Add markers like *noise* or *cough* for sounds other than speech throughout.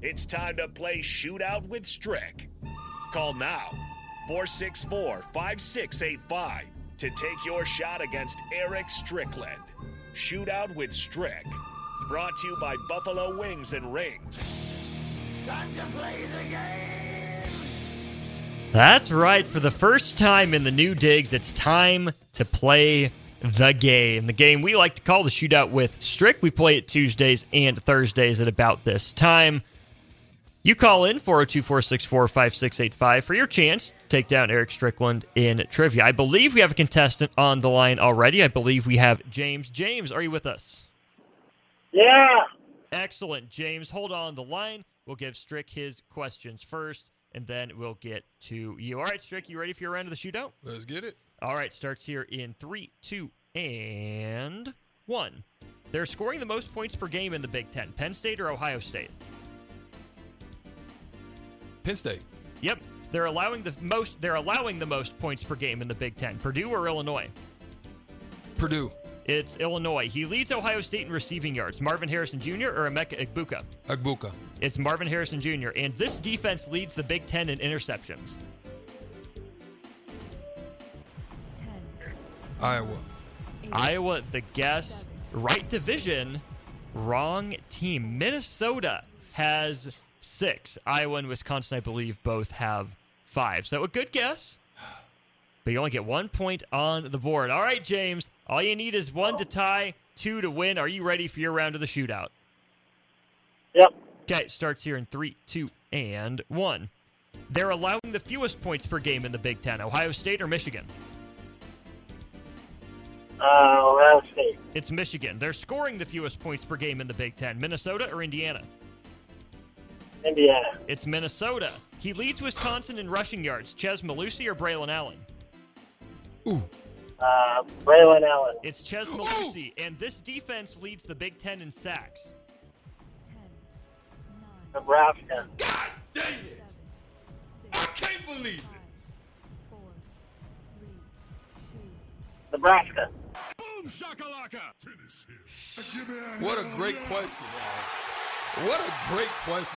It's time to play Shootout with Strick. Call now 464 5685 to take your shot against Eric Strickland. Shootout with Strick. Brought to you by Buffalo Wings and Rings. Time to play the game. That's right. For the first time in the new digs, it's time to play the game. The game we like to call the shootout with Strick. We play it Tuesdays and Thursdays at about this time. You call in 402 464 5685 for your chance to take down Eric Strickland in trivia. I believe we have a contestant on the line already. I believe we have James. James, are you with us? Yeah. Excellent, James. Hold on the line. We'll give Strick his questions first, and then we'll get to you. All right, Strick, you ready for your round of the shootout? Let's get it. All right, starts here in three, two, and one. They're scoring the most points per game in the Big Ten. Penn State or Ohio State? Penn State. Yep. They're allowing the most. They're allowing the most points per game in the Big Ten. Purdue or Illinois? Purdue. It's Illinois. He leads Ohio State in receiving yards. Marvin Harrison Jr. or Emeka Egbuka? Agbuka. It's Marvin Harrison Jr. And this defense leads the Big Ten in interceptions. Ten. Iowa. Iowa, the guess. Right division, wrong team. Minnesota has six. Iowa and Wisconsin, I believe, both have five. So a good guess. But you only get one point on the board. All right, James. All you need is one to tie, two to win. Are you ready for your round of the shootout? Yep. Okay, starts here in three, two, and one. They're allowing the fewest points per game in the Big Ten. Ohio State or Michigan? Uh, Ohio State. It's Michigan. They're scoring the fewest points per game in the Big Ten. Minnesota or Indiana? Indiana. It's Minnesota. He leads Wisconsin in rushing yards. Chez Mellusi or Braylon Allen? Ooh. Uh, Braylon Allen. It's Chez Mellusi. And this defense leads the Big Ten in sacks. Nebraska. God dang it! I can't believe it. Nebraska. Boom shakalaka. What a great question. man. What a great question.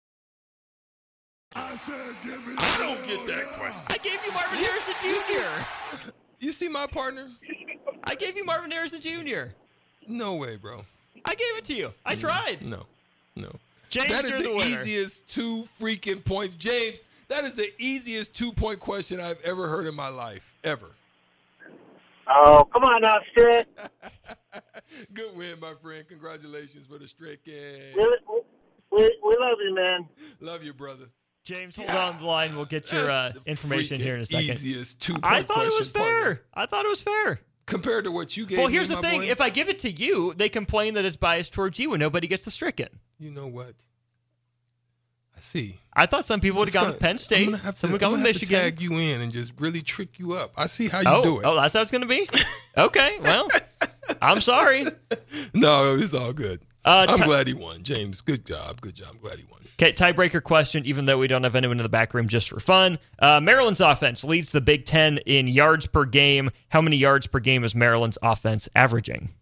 I said giving I don't get that question. I gave you Marvin Harrison Jr. You see my partner? I gave you Marvin Harrison Jr. No way, bro. I gave it to you. I tried. No, no. James, that is the, the easiest two freaking points. James, that is the easiest two point question I've ever heard in my life. Ever. Oh, come on now, Strick. *laughs* Good win, my friend. Congratulations for the stricken. We, we, we love you, man. Love you, brother. James, hold on the line. We'll get your uh, information here in a second. Easiest two I thought it was fair. partner. I thought it was fair. Compared to what you gave me. Well, me, here's the my thing: boy, if I give it to you, they complain that it's biased towards you, and nobody gets the stricken. you know what? I see. I thought some people would have gone gonna- with Penn I'm State. gonna have to, Some would I'm gone with gonna to Michigan. tag you in and just really trick you up. I see how you oh, do it. oh, that's how it's going to be. *laughs* okay, well, I'm sorry. *laughs* No, it's all good. Uh, I'm ti- glad he won, James. Good job. Good job. I'm glad he won. Okay, tiebreaker question, even though we don't have anyone in the back room just for fun. Uh, Maryland's offense leads the Big Ten in yards per game. How many yards per game is Maryland's offense averaging?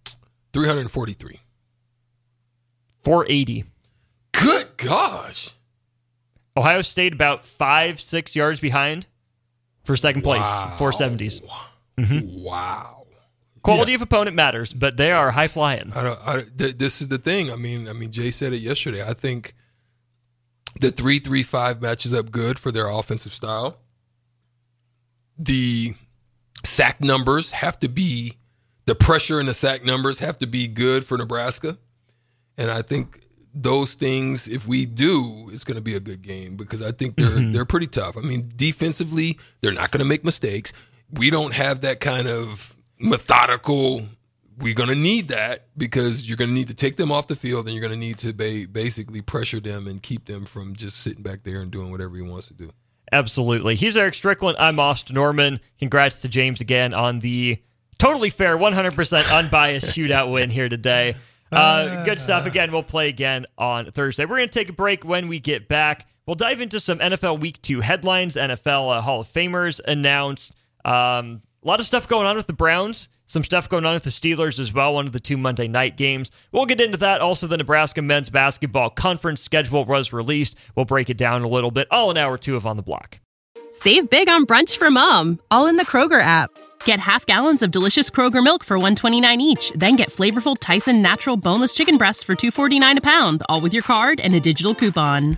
343. 480. Good gosh. Ohio State about five, six yards behind for second place, Wow. 470s. Wow. Quality of opponent matters, but they are high flying. I don't. I, th- this is the thing. I mean, I mean, Jay said it yesterday. I think the three three five matches up good for their offensive style. The sack numbers have to be the pressure and the sack numbers have to be good for Nebraska, and I think those things, if we do, it's going to be a good game because I think they're mm-hmm. they're pretty tough. I mean, defensively, they're not going to make mistakes. We don't have that kind of methodical. We're going to need that because you're going to need to take them off the field and you're going to need to ba- basically pressure them and keep them from just sitting back there and doing whatever he wants to do. Absolutely. He's Eric Strickland. I'm Austin Norman. Congrats to James again on the totally fair, 100% unbiased *laughs* shootout win here today. Uh, good stuff. Again, we'll play again on Thursday. We're going to take a break when we get back. We'll dive into some NFL Week 2 headlines, NFL uh, Hall of Famers announced. Um, a lot of stuff going on with the Browns. Some stuff going on with the Steelers as well, one of the two Monday night games. We'll get into that. Also, the Nebraska men's basketball conference schedule was released. We'll break it down a little bit. All in hour or two of On the Block. Save big on brunch for mom, all in the Kroger app. Get half gallons of delicious Kroger milk for 129 each, then get flavorful Tyson natural boneless chicken breasts for 249 a pound, all with your card and a digital coupon.